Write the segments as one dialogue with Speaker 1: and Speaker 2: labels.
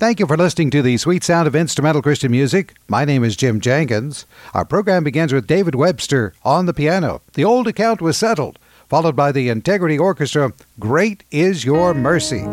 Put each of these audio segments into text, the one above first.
Speaker 1: Thank you for listening to the sweet sound of instrumental Christian music. My name is Jim Jenkins. Our program begins with David Webster on the piano. The old account was settled, followed by the Integrity Orchestra. Great is your mercy.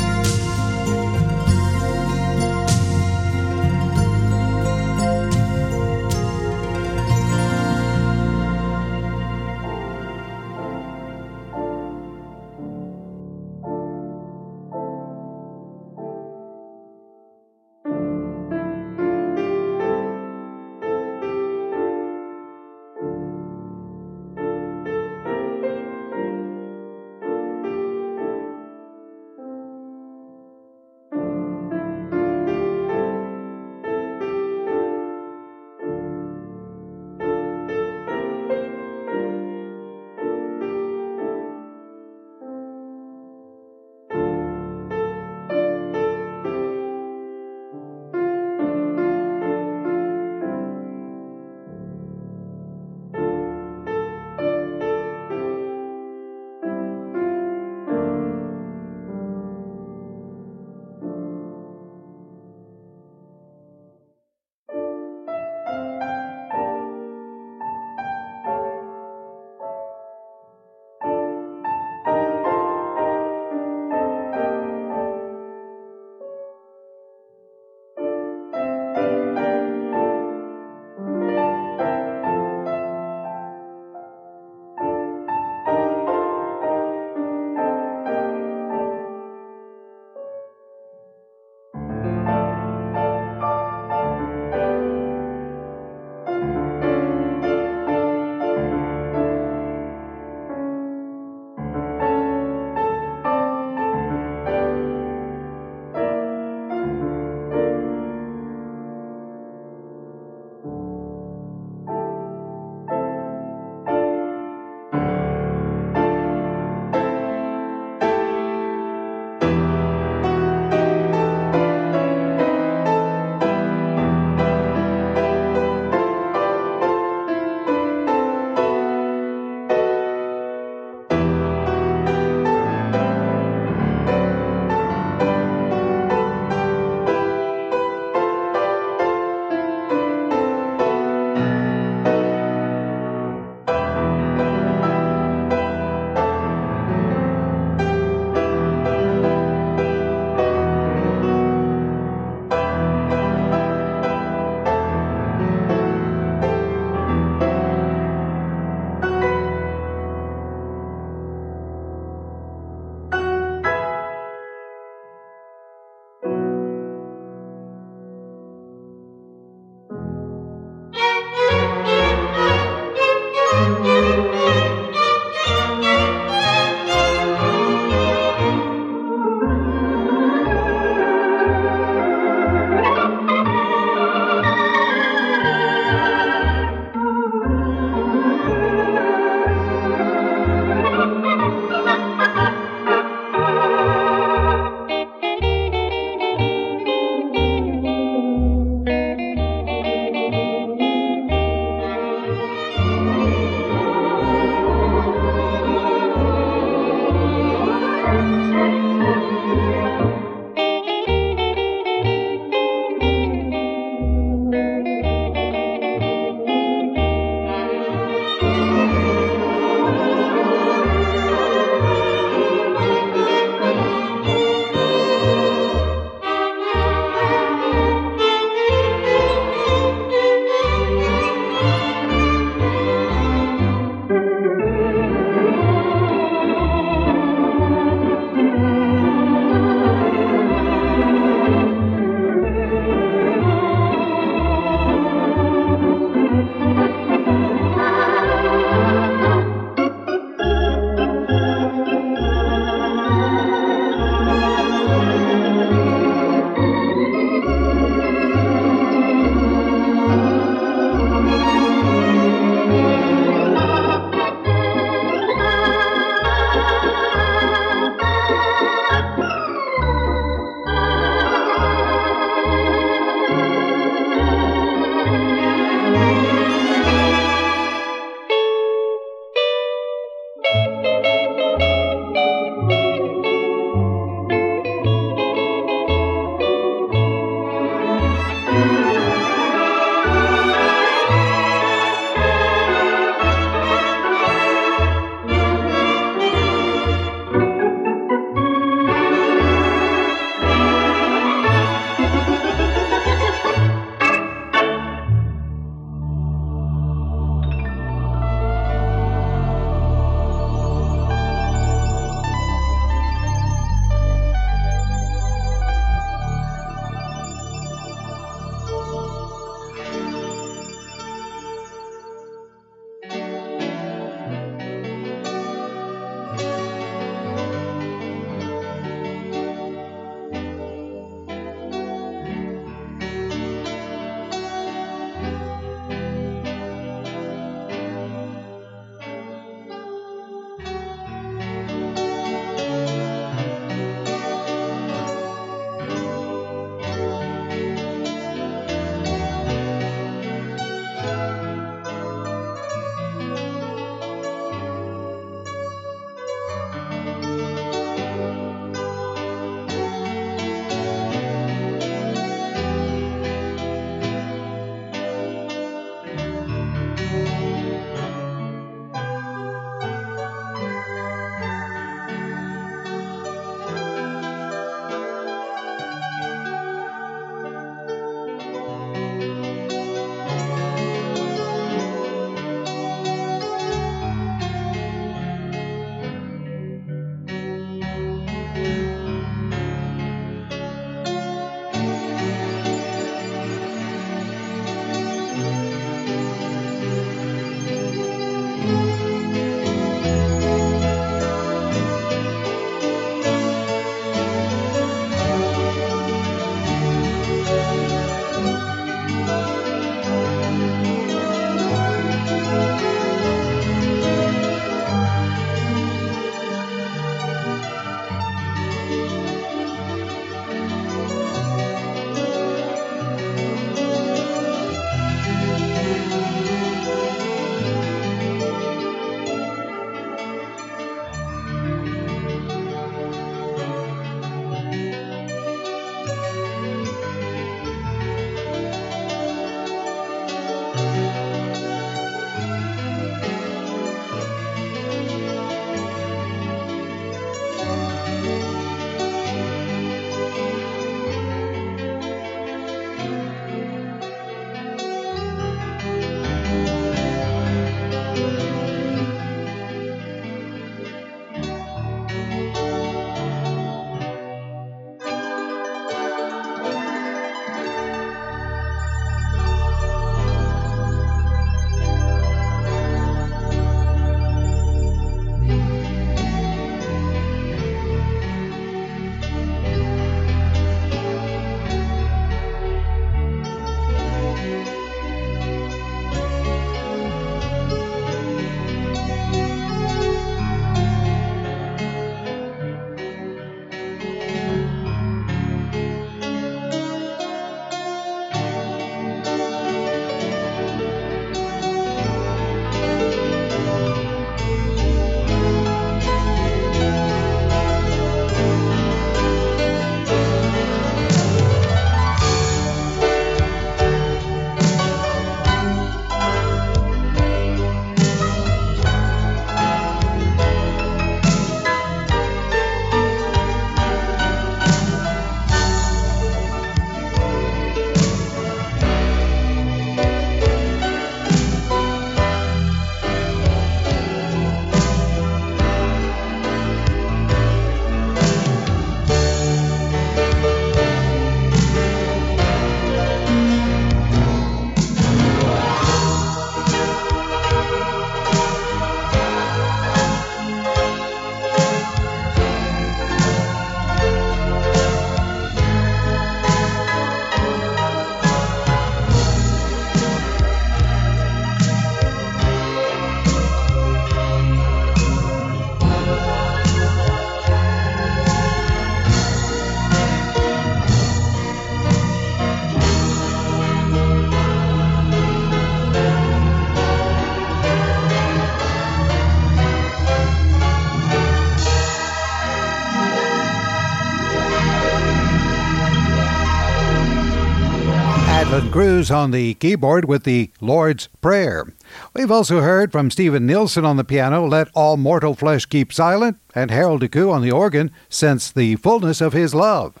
Speaker 1: Cruz on the keyboard with the Lord's Prayer. We've also heard from Stephen Nielson on the piano, Let All Mortal Flesh Keep Silent, and Harold Decoux on the organ, Since the Fullness of His Love.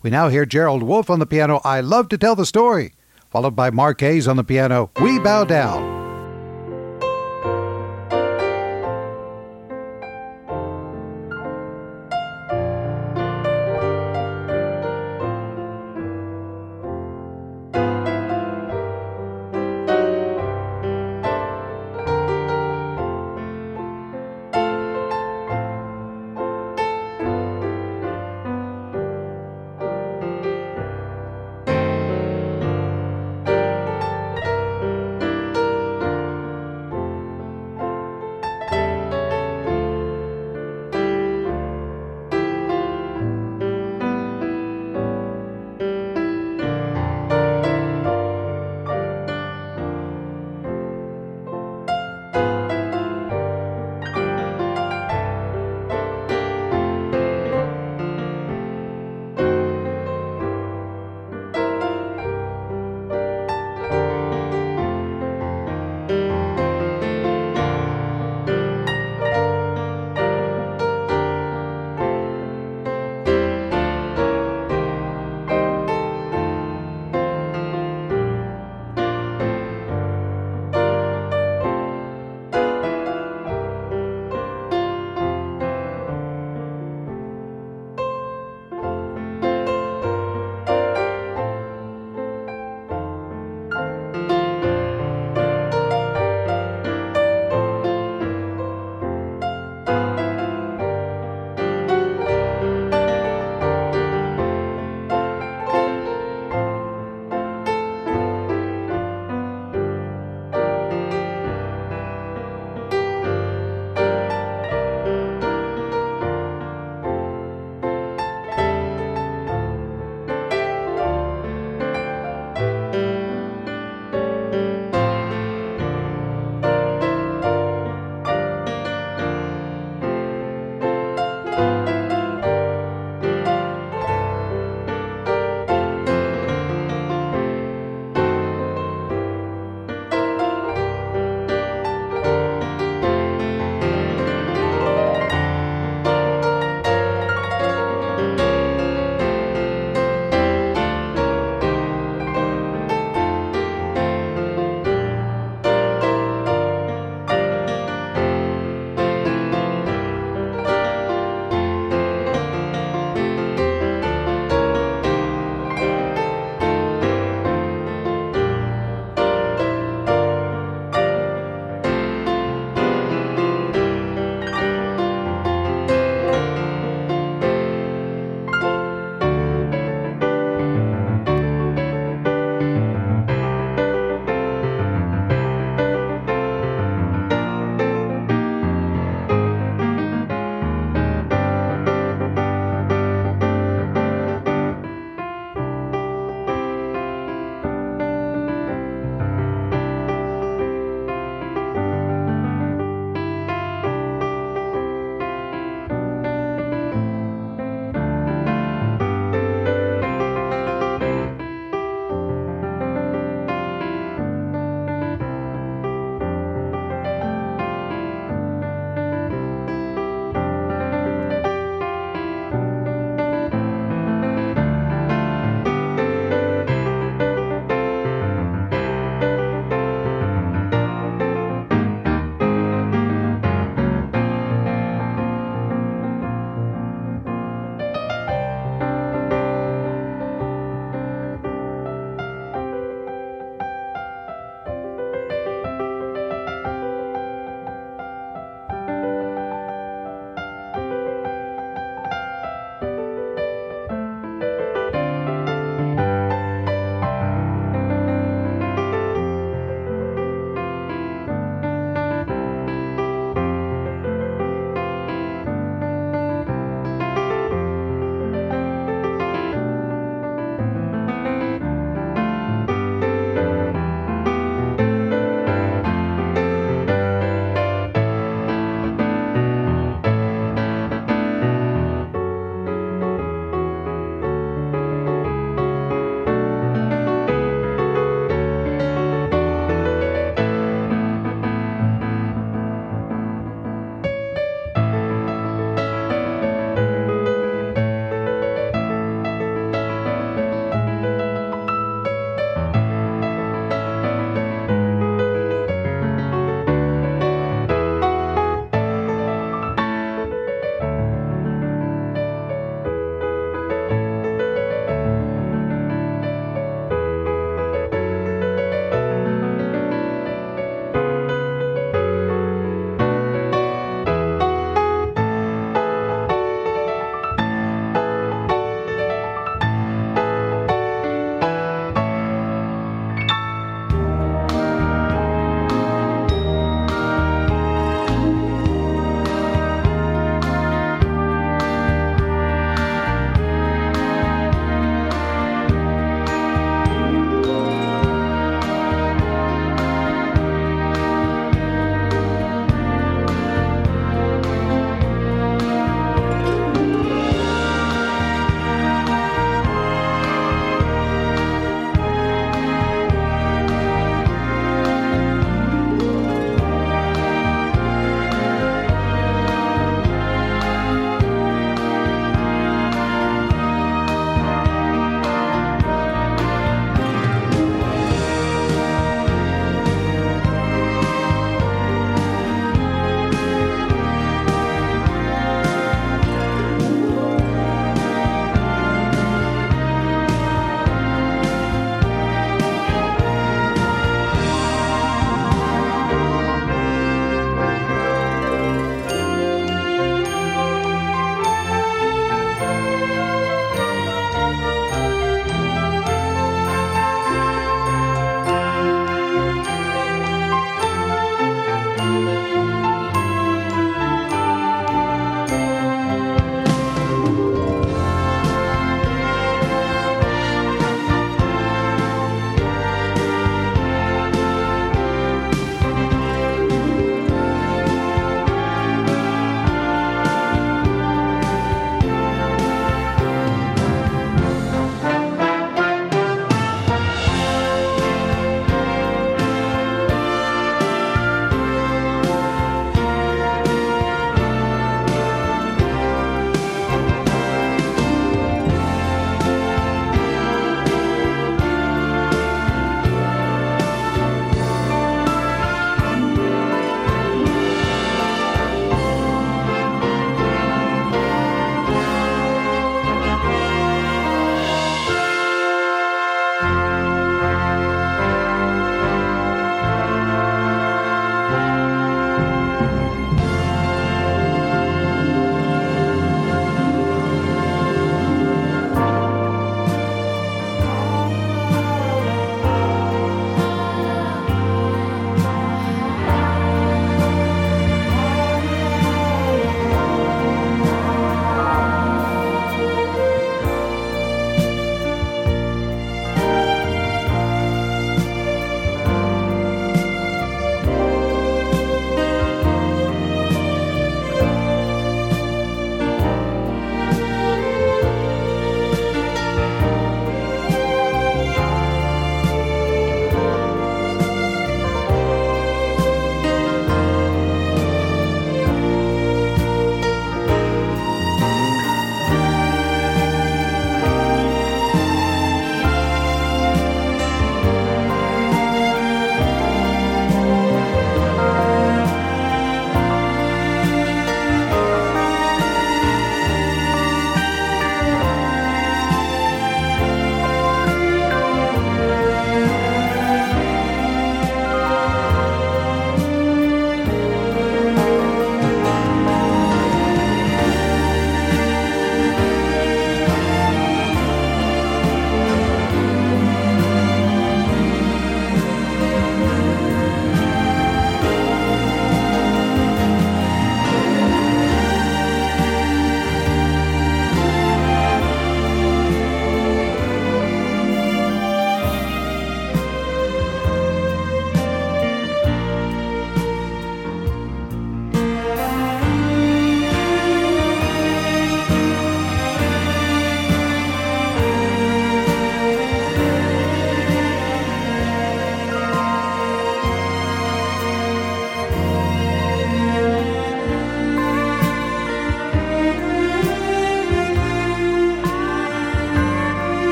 Speaker 1: We now hear Gerald Wolfe on the piano, I Love to Tell the Story, followed by Mark Hayes on the piano, We Bow Down.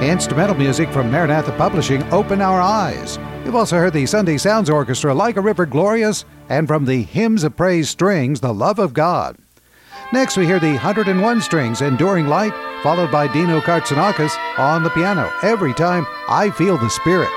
Speaker 1: Instrumental music from Maranatha Publishing, Open Our Eyes. You've also heard the Sunday Sounds Orchestra, Like a River Glorious, and from the Hymns of Praise Strings, The Love of God. Next, we hear the 101 Strings, Enduring Light, followed by Dino Kartsonakis on the piano. Every time I feel the Spirit.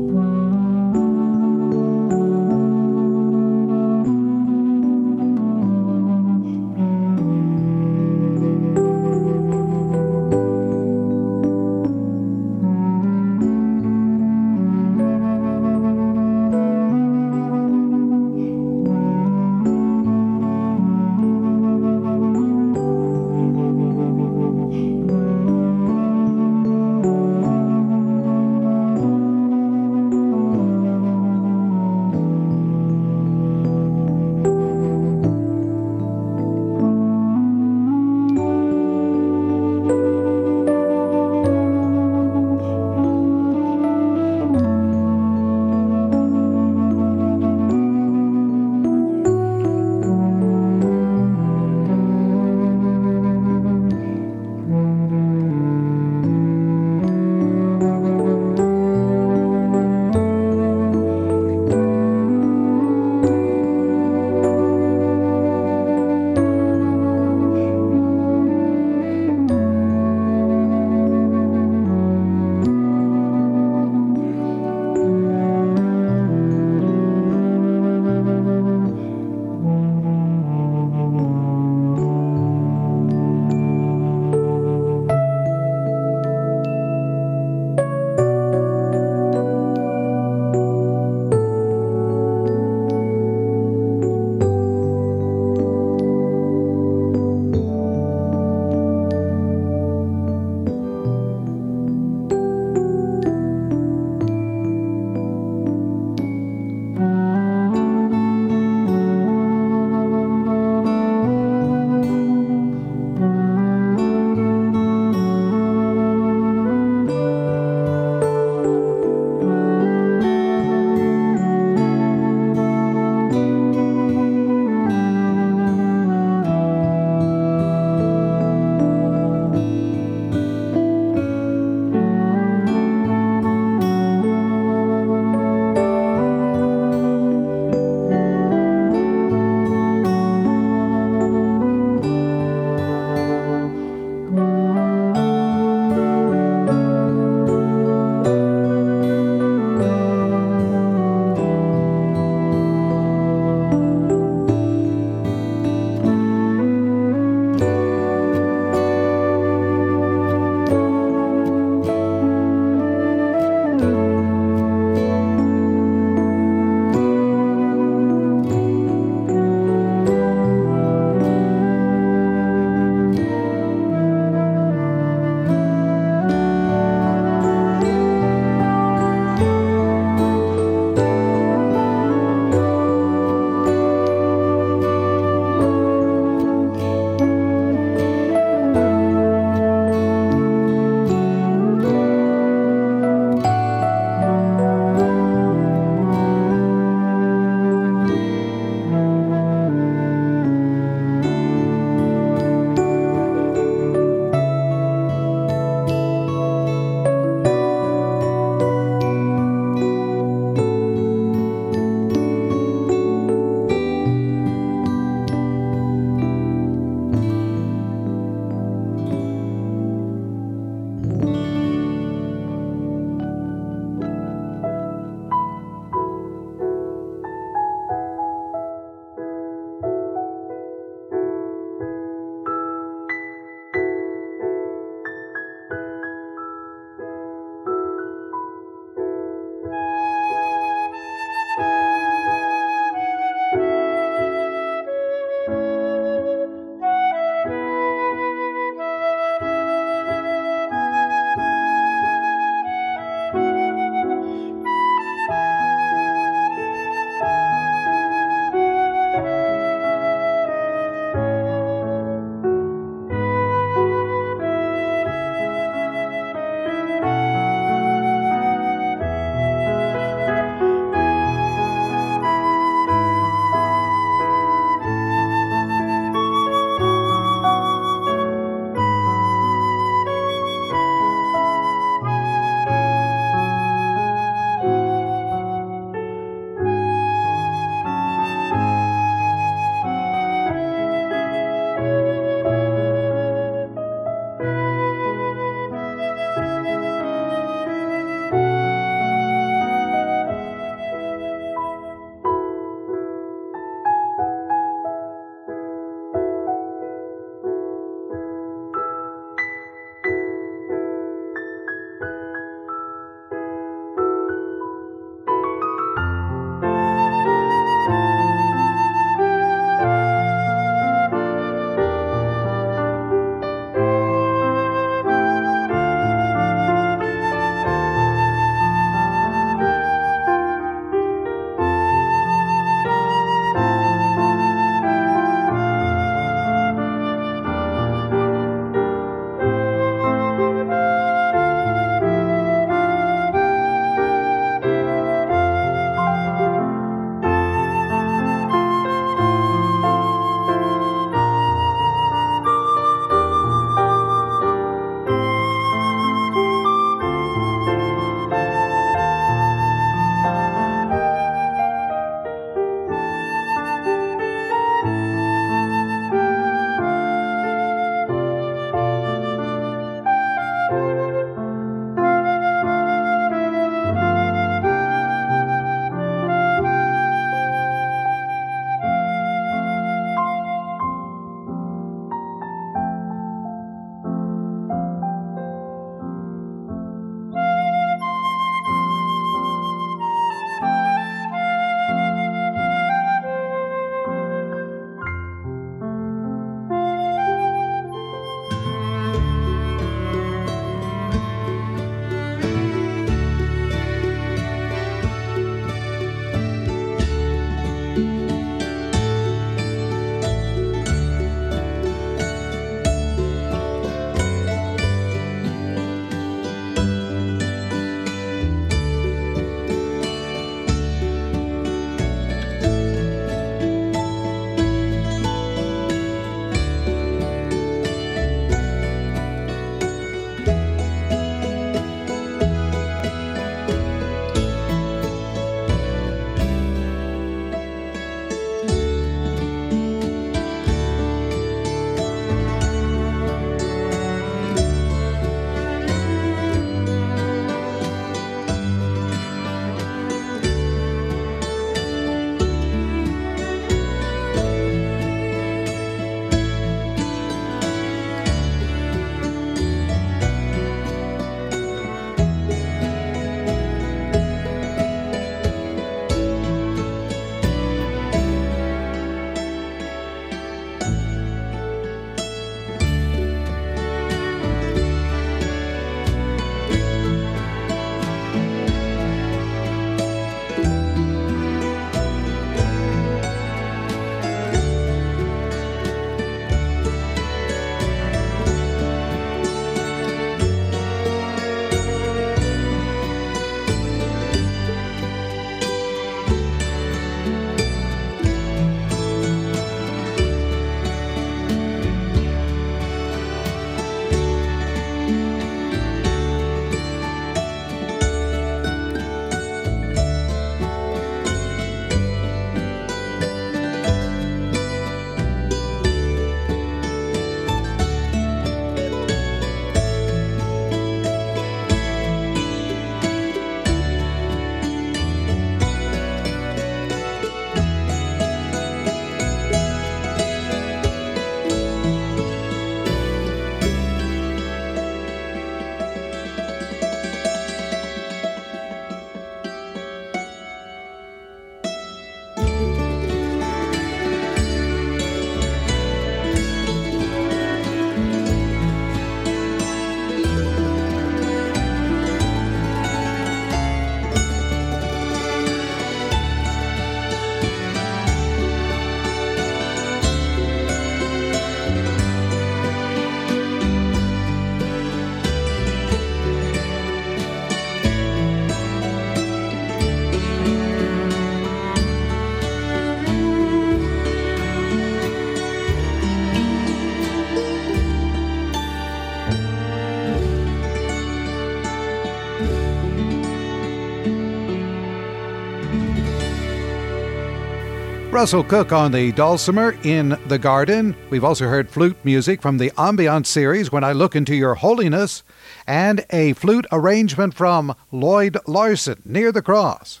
Speaker 1: Russell Cook on the dulcimer in The Garden. We've also heard flute music from the Ambiance series, When I Look Into Your Holiness, and a flute arrangement from Lloyd Larson, Near the Cross.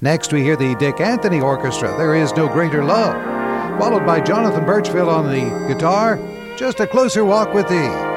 Speaker 1: Next, we hear the Dick Anthony Orchestra, There Is No Greater Love, followed by Jonathan Birchfield on the guitar, Just a Closer Walk with Thee.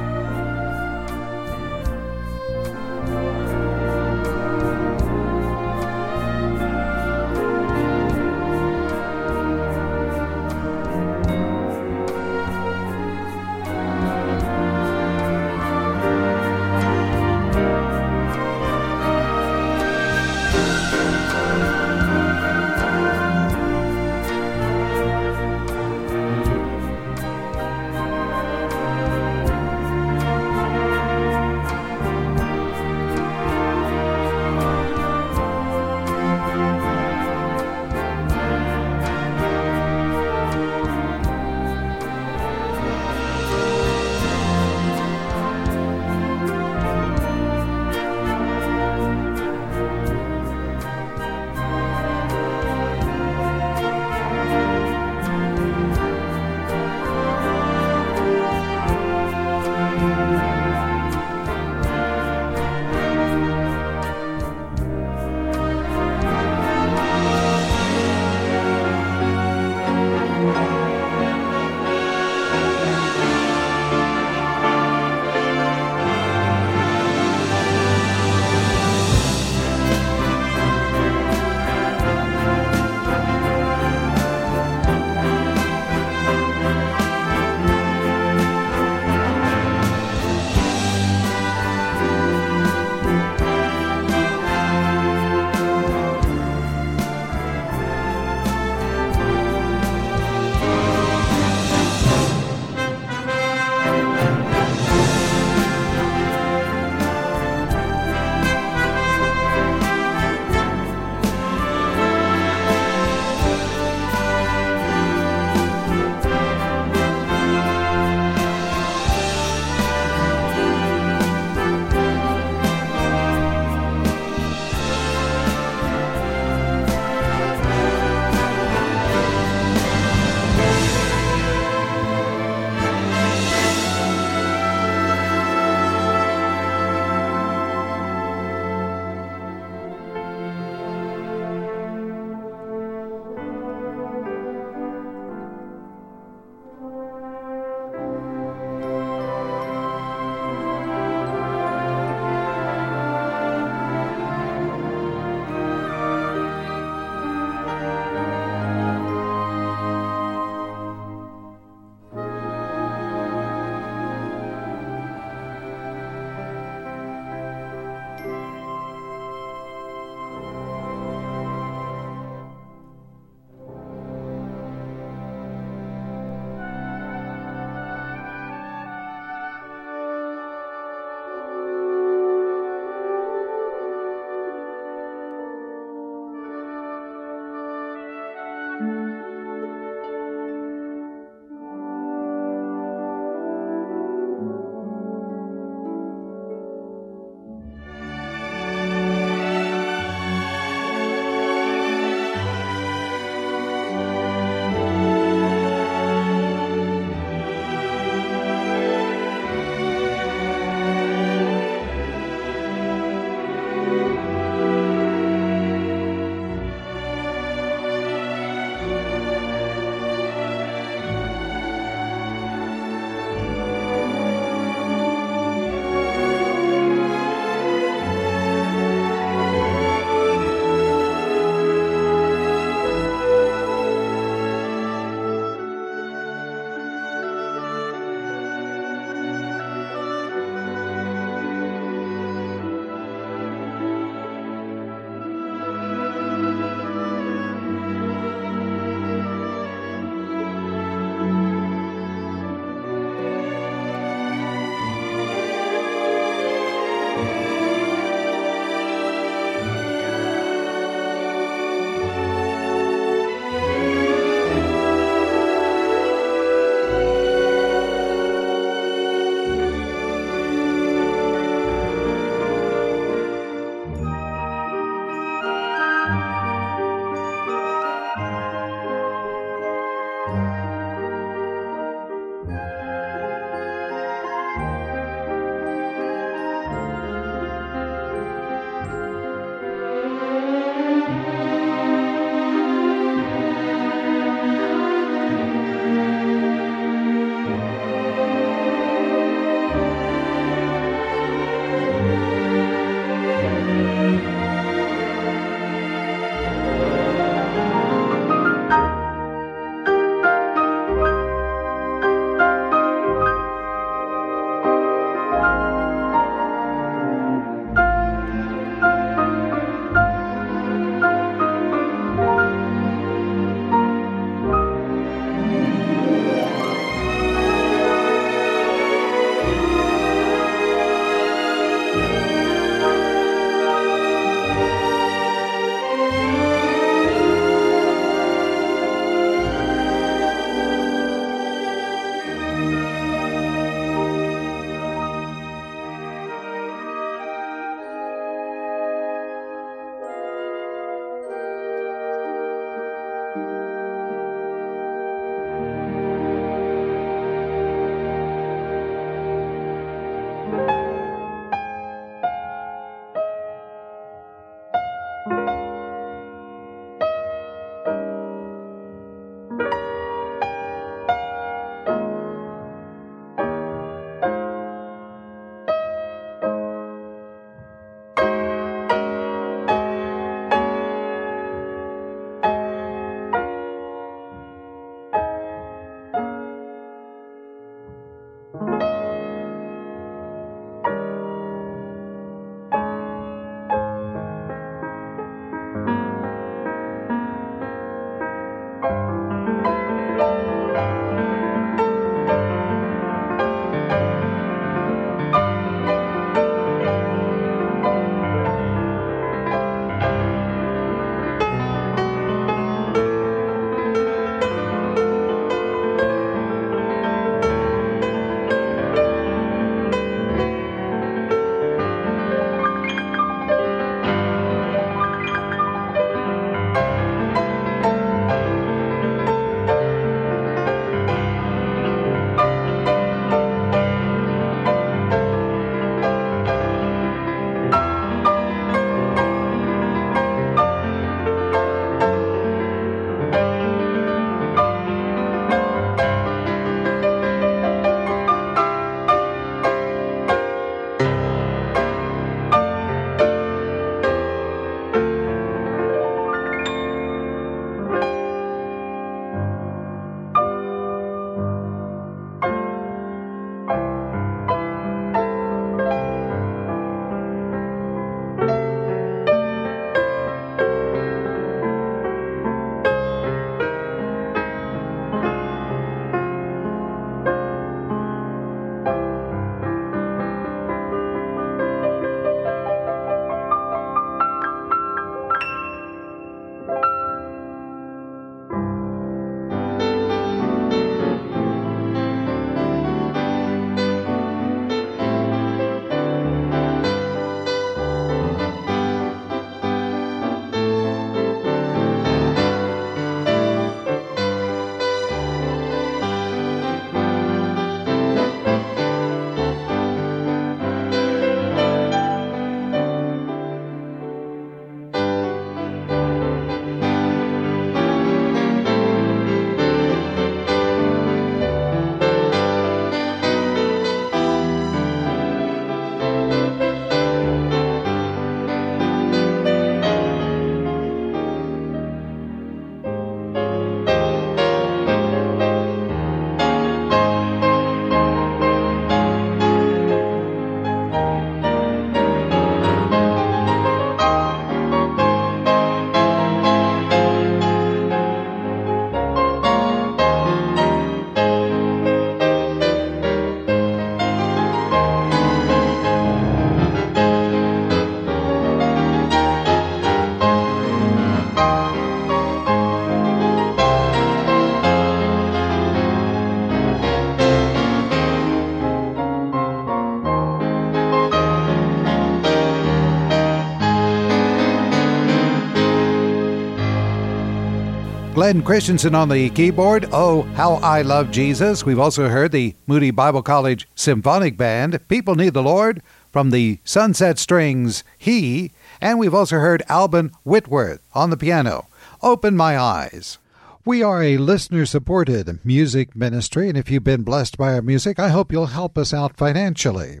Speaker 1: Glenn Christensen on the keyboard. Oh, how I love Jesus. We've also heard the Moody Bible College Symphonic Band. People Need the Lord from the Sunset Strings. He. And we've also heard Alban Whitworth on the piano. Open My Eyes. We are a listener supported music ministry, and if you've been blessed by our music, I hope you'll help us out financially.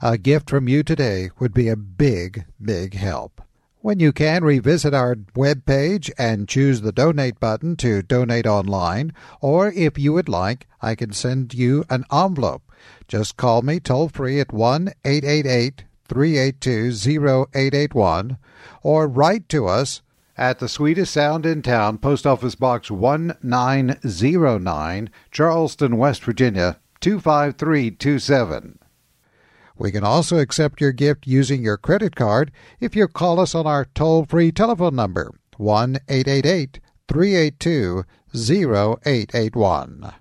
Speaker 1: A gift from you today would be a big, big help. When you can, revisit our web page and choose the donate button to donate online, or if you would like, I can send you an envelope. Just call me toll free at 1 888 382 0881 or write to us at the sweetest sound in town, Post Office Box 1909, Charleston, West Virginia 25327. We can also accept your gift using your credit card if you call us on our toll free telephone number, 1 888 382 0881.